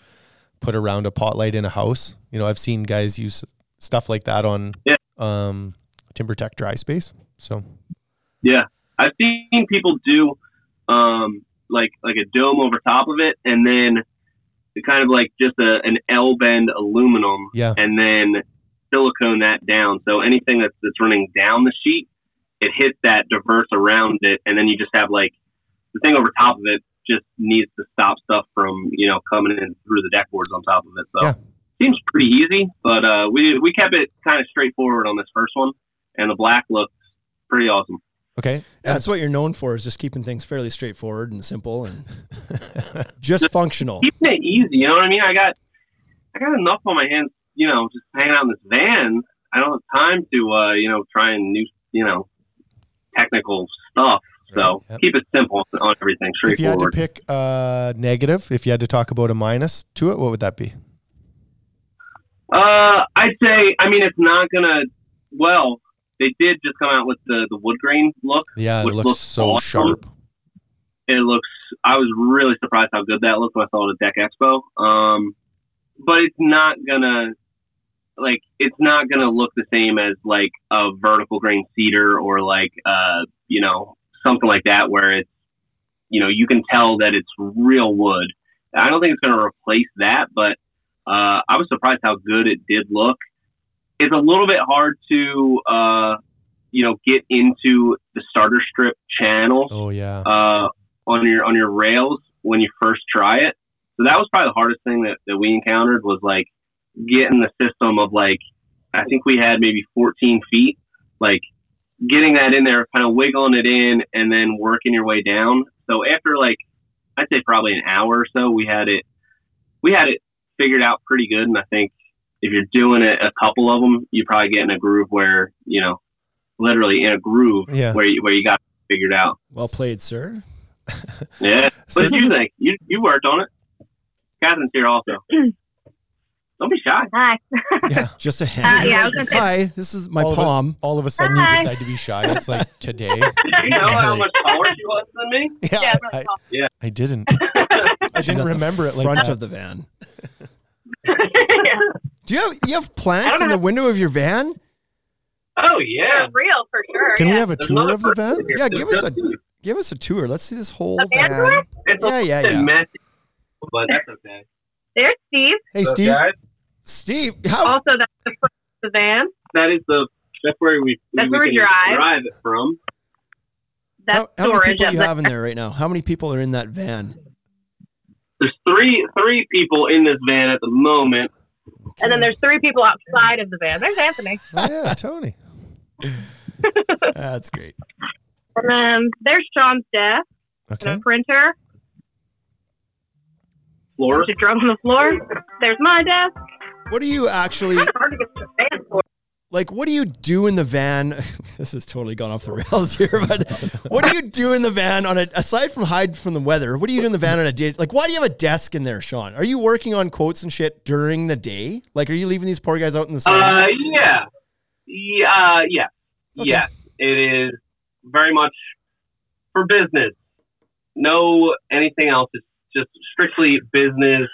put around a pot light in a house. You know, I've seen guys use stuff like that on Yeah. um, TimberTech dry space. So Yeah, I've seen people do um, like like a dome over top of it, and then kind of like just a, an L bend aluminum, yeah, and then silicone that down. So anything that's that's running down the sheet, it hits that diverse around it, and then you just have like the thing over top of it just needs to stop stuff from you know coming in through the deck boards on top of it. So Yeah. seems pretty easy, but uh, we we kept it kind of straightforward on this first one, and the black looks pretty awesome. okay. Yeah, that's what you're known for is just keeping things fairly straightforward and simple and just functional. keeping it easy. You know what I mean? I got I got enough on my hands. You know, just hanging out in this van. I don't have time to uh, you know try and new you know technical stuff. So yep. keep it simple on everything, if you had to pick a negative, if you had to talk about a minus to it, what would that be? Uh, I'd say. I mean, it's not gonna. Well, they did just come out with the the wood grain look. Yeah, it looks looks so awesome. sharp. It looks. I was really surprised how good that looked when I saw it at Deck Expo. Um, but it's not gonna like it's not gonna look the same as like a vertical grain cedar or like uh you know something like that where it's you know you can tell that it's real wood. I don't think it's gonna replace that, but uh, I was surprised how good it did look. It's a little bit hard to uh you know get into the starter strip channels Oh yeah. uh, on your on your rails when you first try it. So that was probably the hardest thing that, that we encountered was like getting the system of like I think we had maybe 14 feet, like getting that in there, kind of wiggling it in, and then working your way down. So after like I'd say probably an hour or so, we had it we had it figured out pretty good. And I think if you're doing it a couple of them, you probably get in a groove where you know literally in a groove Yeah. where you, where you got it figured out. Well played, sir. Yeah. So- what did you think? You you worked on it. Catherine's here also. Don't be shy. Hi. yeah. Just a hand. Uh, yeah, I was gonna say- Hi, this is my All of it. palm. All of a sudden, you decide to be shy. That's like today. You know how much taller she was than me? Yeah, Yeah, I, really tall. I didn't. I She's didn't remember it like front that. of the van. yeah. Do you have you have plants don't in the window of your van? Oh yeah. For real, for sure. Can we have a There's tour of the van? here. Yeah, There's give us a- you. Give us a tour. Let's see this whole A van van. tour? It's a Yeah, yeah, bit yeah. messy, but that's okay. There's Steve. Hey, So, Steve. guys, Steve, how Also, that's the front of the van. that is the that's where we That's we where we can drive. drive it from. That's how, how many storage. people of you the- have in there right now? How many people are in that van? There's three three people in this van at the moment. And then there's three people outside of the van. There's Anthony. Oh, yeah, Tony. That's great. And then there's Sean's desk and a printer. Floor. There's a drum on the floor. There's my desk. What do you actually Kind of hard to get to the van for. like? What do you do in the van? this has totally gone off the rails here, but what do you do in the van on a aside from hide from the weather? What do you do in the van on a day? Like, why do you have a desk in there, Sean? Are you working on quotes and shit during the day? Like, are you leaving these poor guys out in the sun? Uh, yeah, yeah, uh, yeah, Okay. yes. It is very much for business. No anything else. It's just strictly business.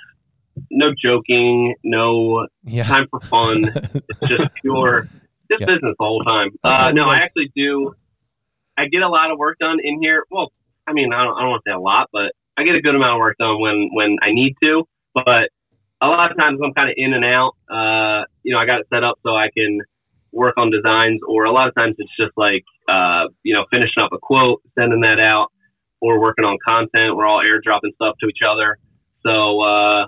No joking. No Yeah. time for fun. it's just pure, just Yeah. business the whole time. Uh, no, I actually do. I get a lot of work done in here. Well, I mean, I don't, I don't want to say a lot, but I get a good amount of work done when when I need to. But a lot of times I'm kind of in and out. Uh, you know, I got it set up so I can work on designs, or a lot of times it's just like, uh, you know, finishing up a quote, sending that out, or working on content. We're all airdropping stuff to each other. So uh,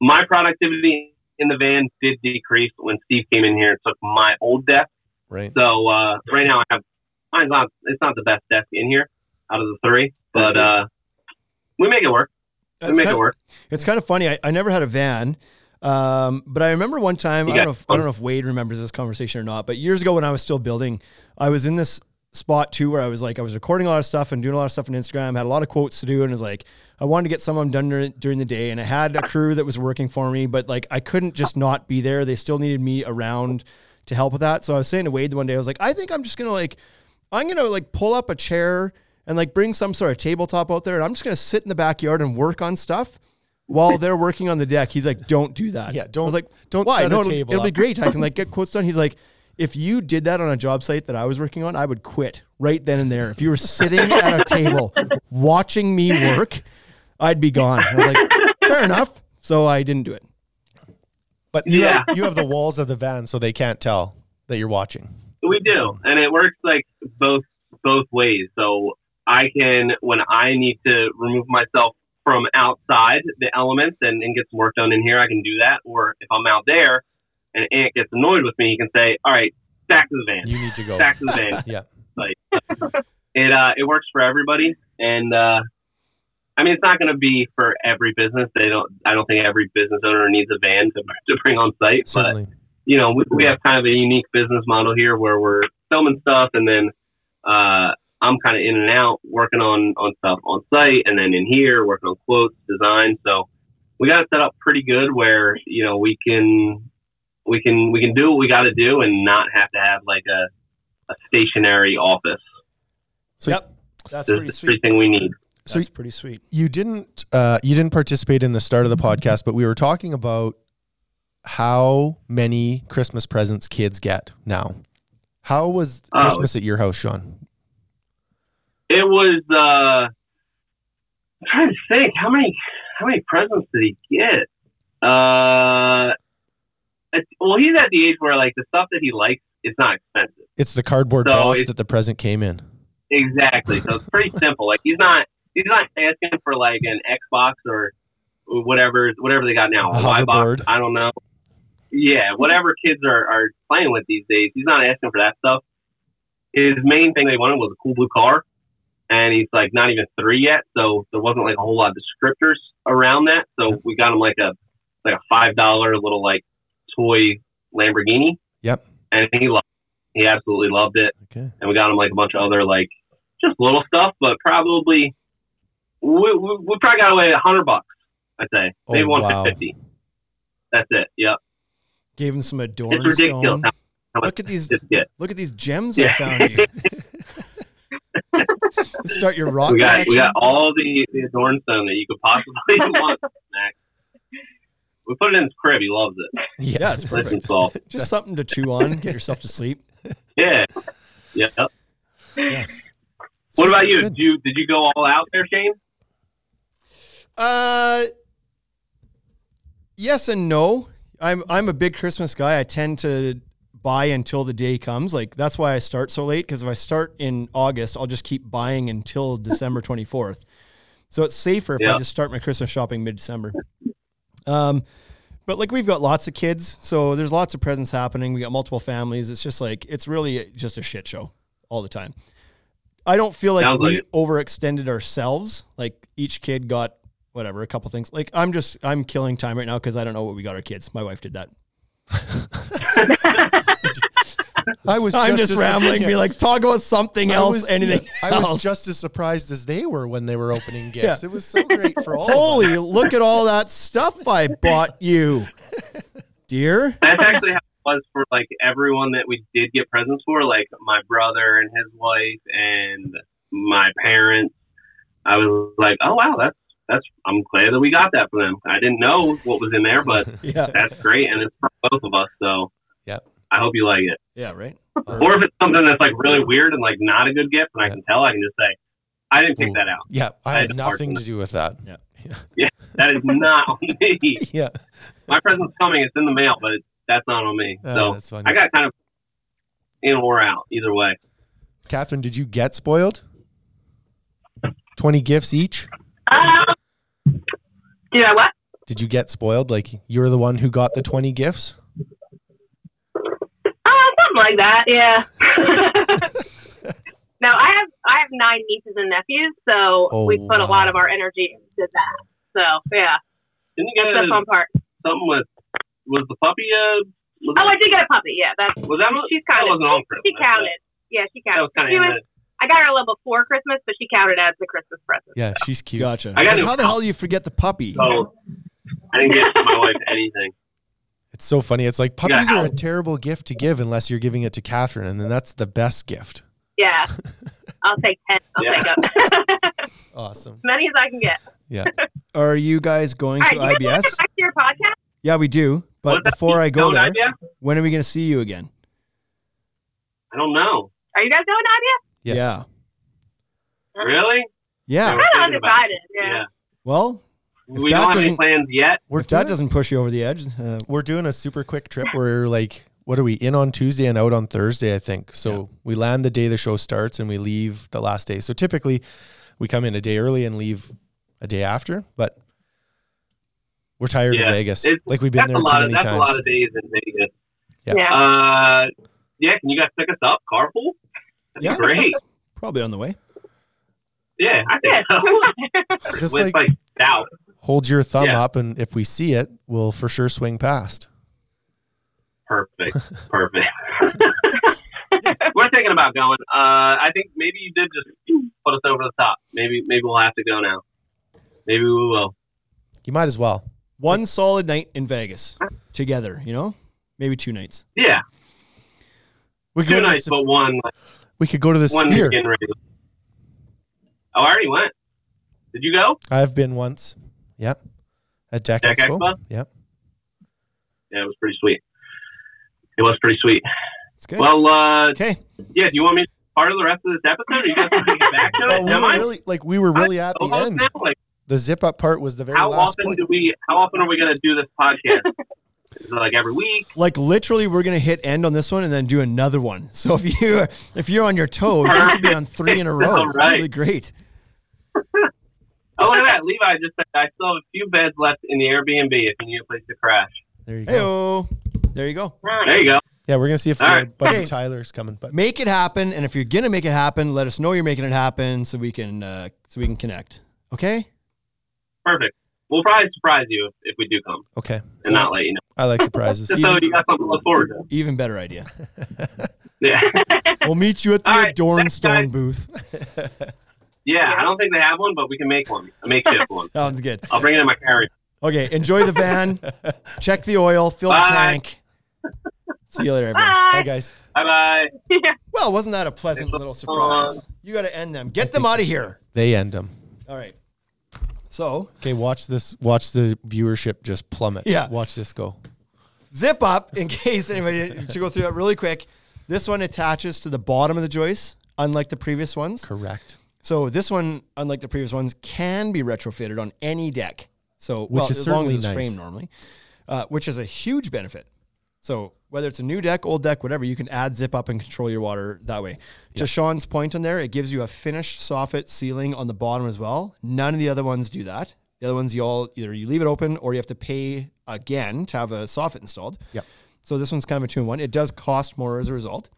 my productivity in the van did decrease when Steve came in here and took my old desk. Right. So uh, right now I have mine's not it's not the best desk in here out of the three, but uh, we make it work. We make it work. It's kind of funny. I, I never had a van, um, but I remember one time. I don't know. If, I don't know if Wade remembers this conversation or not. But years ago, when I was still building, I was in this spot too, where I was like, I was recording a lot of stuff and doing a lot of stuff on Instagram. Had a lot of quotes to do, and was like, I wanted to get some of them done during, during the day, and I had a crew that was working for me, but like I couldn't just not be there. They still needed me around to help with that. So I was saying to Wade the one day, I was like, I think I'm just gonna like. I'm gonna like pull up a chair and like bring some sort of tabletop out there, and I'm just gonna sit in the backyard and work on stuff while they're working on the deck. He's like, "Don't do that." Yeah, don't- was like, don't Why? no, it'll, table it'll be great. I can like get quotes done. He's like, if you did that on a job site that I was working on, I would quit right then and there. If you were sitting at a table watching me work, I'd be gone. I was like, fair enough. So I didn't do it. But you Yeah. have you have the walls of the van, so they can't tell that you're watching. We do, and it works like both both ways. So I can, when I need to remove myself from outside the elements and, and get some work done in here, I can do that. Or if I'm out there and Ant gets annoyed with me, he can say, "All right, back to the van, You need to go. back to the van." Yeah. like it uh, it works for everybody, and uh, I mean it's not going to be for every business. They don't. I don't think every business owner needs a van to to bring on site, but you know, we, we have kind of a unique business model here where we're filming stuff and then uh, I'm kind of in and out working on, on stuff on site and then in here working on quotes, design. So we got it set up pretty good where, you know, we can, we can, we can do what we got to do and not have to have like a, a stationary office. So- yep. That's There's pretty sweet. everything we need. So That's pretty sweet. you didn't uh, you didn't participate in the start of the podcast, but we were talking about how many Christmas presents kids get now. How was Oh. Christmas at your house, Sean? It was, uh, I'm trying to think how many, how many presents did he get? Uh, it's- well, he's at the age where like the stuff that he likes is not expensive. It's the cardboard So box that the present came in. Exactly. So it's pretty simple. Like he's not, he's not asking for like an Xbox or whatever, whatever they got now. A A Y box. hoverboard. I don't know. Yeah, whatever kids are, are playing with these days, he's not asking for that stuff. His main thing they wanted was a cool blue car, and he's like not even three yet, so there wasn't like a whole lot of descriptors around that. So we got him like a like a five dollar little like toy Lamborghini. Yep. And he loved, he absolutely loved it Okay. and we got him like a bunch of other like just little stuff, but probably we, we, we probably got away a hundred bucks. I'd say Oh, maybe one wow. fifty. That's it. Yep, Gave him some adorn it's ridiculous. How, how Look at these look at these gems I found. Start your rock We got collection. we got all the the adorn stone that you could possibly want. Max. We put it in his crib. He loves it. yeah, it's perfect. Just something to chew on, get yourself to sleep. Yeah. Yep. Yeah. What about you? Good. Did you did you go all out there, Shane? Uh, yes and no. I'm I'm a big Christmas guy. I tend to buy until the day comes. Like that's why I start so late. Because if I start in August, I'll just keep buying until December 24th. So it's safer if I just start my Christmas shopping mid December. Um, but like we've got lots of kids, so there's lots of presents happening. We got multiple families. It's just like it's really just a shit show all the time. I don't feel like Sounds we like overextended ourselves. Like each kid got whatever, a couple things. Like I'm just I'm killing time right now because I don't know what we got our kids. My wife did that. I was. I'm just as- rambling. Be like, talk about something I else. was- anything I was just as surprised as they were when they were opening gifts. Yeah. It was so great for all. of Holy, us. look at all that stuff I bought you, dear. That's actually how it was for like everyone that we did get presents for, like my brother and his wife and my parents. I was like, oh wow, that's that's. I'm glad that we got that for them. I didn't know what was in there, but Yeah, that's great, and it's for both of us. So Yep. I hope you like it. yeah, right. Or if it's something that's like really weird and like not a good gift, and I can tell, I can just say, I didn't pick Ooh. that out. Yeah, I I had had nothing to do with that. Yeah. yeah, yeah, that is not on me. Yeah, My present's coming. It's in the mail, but that's not on me. Ah, so that's funny. I got kind of in or out either way. Catherine, did you get spoiled? Twenty gifts each. Um, did I what? Did you get spoiled? Like you're the one who got the twenty gifts? Oh, something like that. Yeah. no, I have I have nine nieces and nephews, so Oh, we put a lot of our energy into that. So yeah, Didn't you get that's the fun part. something with was the puppy? Uh, was, Oh, I did get a puppy. Yeah, that's was that? she's that counted. wasn't on Christmas. She counted. Yeah, she That was counted. kind She of. was, I got her a little before Christmas, but she counted as the Christmas present. Yeah, she's cute. Gotcha. I I like, how the hell do you forget the puppy? So I didn't get my wife anything. It's so funny. It's like You got puppies are a terrible gift to give unless you're giving it to Catherine, and then that's the best gift. Yeah. I'll take 10. I'll Yeah. take up. Awesome. as many as I can get. Yeah. Are you guys going All to right, you guys to IBS? get back to your podcast? Yeah, we do. But before I go there, idea? when are we going to see you again? I don't know. Are you guys going to Yes. Yeah. Really? Yeah. I'm kind of thinking about it. undecided. Yeah. Well, If We don't have any plans yet. If that doing, doesn't push you over the edge, uh, we're doing a super quick trip. We're like, what are we in on Tuesday and out on Thursday? I think so. We land the day the show starts and we leave the last day. So typically, we come in a day early and leave a day after. But we're tired Yeah. of Vegas. It's- like we've been there a too lot. Of, many that's a lot times. of days in Vegas. Yeah. Yeah. Uh, yeah. Can you guys pick us up? Carpool? That'd Yeah. be great. probably on the way. Yeah, I think so. Just With like like doubt. Hold your thumb Yeah. up, and if we see it, we'll for sure swing past. Perfect. Perfect. We're thinking about going. Uh, I think maybe you did just put us over the top. Maybe maybe we'll have to go now. Maybe we will. You might as well. One solid night in Vegas together, you know? Maybe two nights. Yeah, We could two nights, the, but one we could go to the one Sphere. Oh, I already went. Did you go? I've been once. Yep. At Deck, Deck Expo. Expo? Yep. Yeah, it was pretty sweet. It was pretty sweet. It's good. Well, uh, okay. yeah. Do you want me to part of the rest of this episode? Or you guys want to get back to Well, it? we Am were I really like we were really at the end. now? Like, The ZipUp part was the very how last often point. do we? How often are we going to do this podcast? Like every week? Like literally, we're gonna hit end on this one and then do another one. So if you if you're on your toes, you could be on three in a row. All right. Really great. Oh, look at that. Levi just said, I still have a few beds left in the Airbnb if you need a place to crash. There you go. Heyo. There you go. There you go. Yeah, we're gonna see if All uh, right. buddy Hey. Tyler's coming. But Make it happen, and if you're gonna make it happen, let us know you're making it happen so we can uh, so we can connect. Okay. Perfect. We'll probably surprise you if, if we do come okay, and not let you know. I like surprises. Just so you got something to look forward to. Even better idea. Yeah. We'll meet you at the All right, Adorn thanks, Stone booth. yeah, I don't think they have one, but we can make one. A makeshift one. Sounds good. I'll bring it in my carry. Okay, enjoy the van. Check the oil. Fill the tank. See you later, everyone. Bye, Bye. guys. Bye bye. Well, wasn't that a pleasant little surprise? You got to end them. Get them out of here. They end them. All right. So, Okay, watch this. Watch the viewership just plummet. Yeah. watch this go. ZipUp in case anybody to go through that really quick. This one attaches to the bottom of the joist, unlike the previous ones. Correct. So this one, unlike the previous ones, can be retrofitted on any deck. So well, is as long as it's nice. framed normally, uh, which is a huge benefit. So whether it's a new deck, old deck, whatever, you can add ZipUp and control your water that way. To Sean's point on there, it gives you a finished soffit ceiling on the bottom as well. None of the other ones do that. The other ones, you all either you leave it open or you have to pay again to have a soffit installed. Yep. So this one's kind of a two in one. It does cost more as a result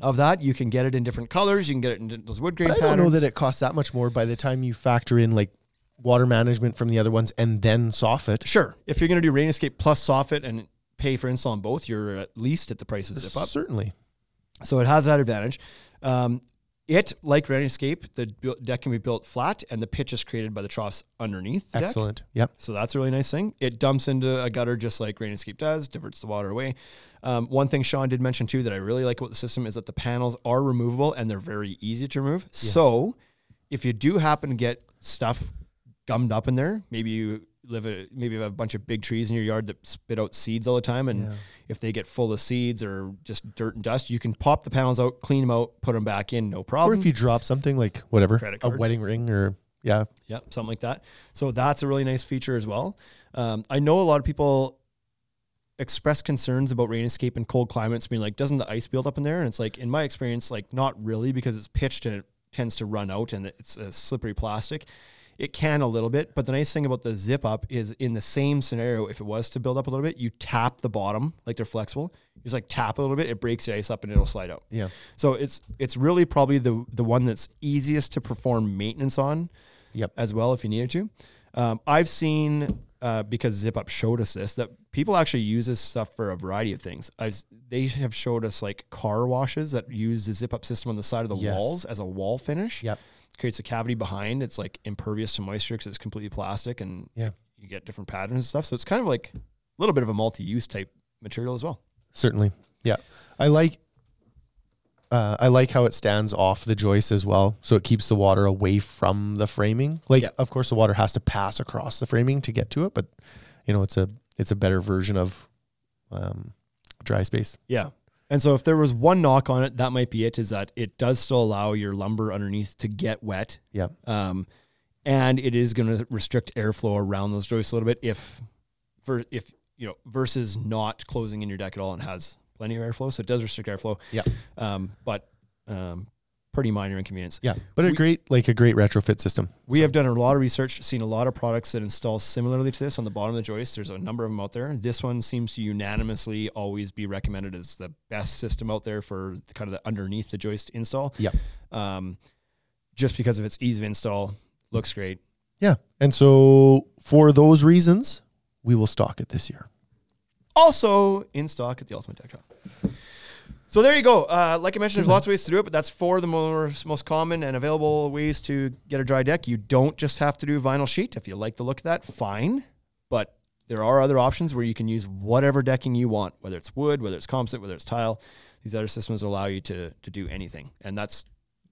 of that. You can get it in different colors. You can get it in those wood grain patterns I patterns. don't know that it costs that much more by the time you factor in like water management from the other ones and then soffit. Sure. If you're going to do Rain Escape plus soffit and pay for install on both, you're at least at the price of ZipUp. Certainly. So it has that advantage. Um, it, like Rain Escape, the bu- deck can be built flat and the pitch is created by the troughs underneath the deck. Excellent. Yep. So that's a really nice thing. It dumps into a gutter just like Rain Escape does, diverts the water away. Um, one thing Sean did mention too that I really like about the system is that the panels are removable and they're very easy to remove. So if you do happen to get stuff gummed up in there, maybe you live a maybe you have a bunch of big trees in your yard that spit out seeds all the time, and if they get full of seeds or just dirt and dust, you can pop the panels out, clean them out, put them back in, no problem. Or if you drop something like whatever, a wedding ring or yeah, Yeah, something like that. So that's a really nice feature as well. Um, I know a lot of people express concerns about rain escape in cold climates, being like, doesn't the ice build up in there? And it's like, in my experience, like not really because it's pitched and it tends to run out and it's a slippery plastic. It can a little bit, but the nice thing about the ZipUp is in the same scenario, if it was to build up a little bit, you tap the bottom, like they're flexible. You just like tap a little bit, it breaks the ice up and it'll slide out. yeah. So it's it's really probably the the one that's easiest to perform maintenance on Yep. as well if you needed to. Um, I've seen uh, because ZipUp showed us this that people actually use this stuff for a variety of things. I've, they have showed us like car washes that use the ZipUp system on the side of the Yes. walls as a wall finish. Yep. Creates a cavity behind. It's like impervious to moisture because it's completely plastic, and Yeah. you get different patterns and stuff. So it's kind of like a little bit of a multi-use type material as well. Certainly. Yeah. I like uh, I like how it stands off the joist as well, so it keeps the water away from the framing. Like, of course, the water has to pass across the framing to get to it, but you know, it's a it's a better version of um, dry space. Yeah. And so if there was one knock on it, that might be it. Is that it does still allow your lumber underneath to get wet, Yeah, um, and it is going to restrict airflow around those joists a little bit. If for if you know versus not closing in your deck at all and has plenty of airflow, so it does restrict airflow. Yeah. Um, but um, pretty minor inconvenience. yeah, but a We- great like a great retrofit system. We have done a lot of research, seen a lot of products that install similarly to this on the bottom of the joist. There's a number of them out there. This one seems to unanimously always be recommended as the best system out there for the, kind of the underneath the joist install. Yeah. Um, just because of its ease of install, looks great. Yeah, and so for those reasons, we will stock it this year. Also in stock at the Ultimate Deck Shop. So there you go. Uh, like I mentioned, there's lots of ways to do it, but that's four of the most, most common and available ways to get a dry deck. You don't just have to do vinyl sheet. If you like the look of that, fine. But there are other options where you can use whatever decking you want, whether it's wood, whether it's composite, whether it's tile. These other systems allow you to to do anything, and that's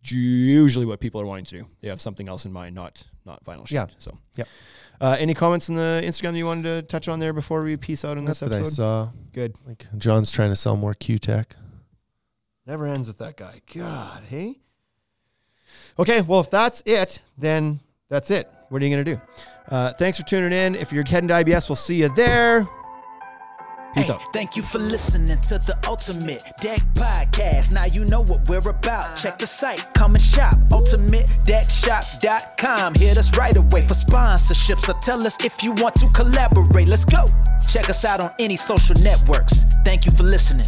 usually what people are wanting to do. They have something else in mind, not not vinyl sheet. Yeah. So, yeah. Uh, any comments in the Instagram that you wanted to touch on there before we peace out in That's this what I episode? saw. Good. Like John's trying to sell more Q-Tech. Never ends with that guy. God, hey. Okay, well, if that's it, then that's it. What are you going to do? Uh, thanks for tuning in. If you're heading to IBS, we'll see you there. Peace Hey, out. thank you for listening to the Ultimate Deck Podcast. Now you know what we're about. Check the site, come and shop. UltimateDeckShop.com. Hit us right away for sponsorships or tell us if you want to collaborate. Let's go. Check us out on any social networks. Thank you for listening.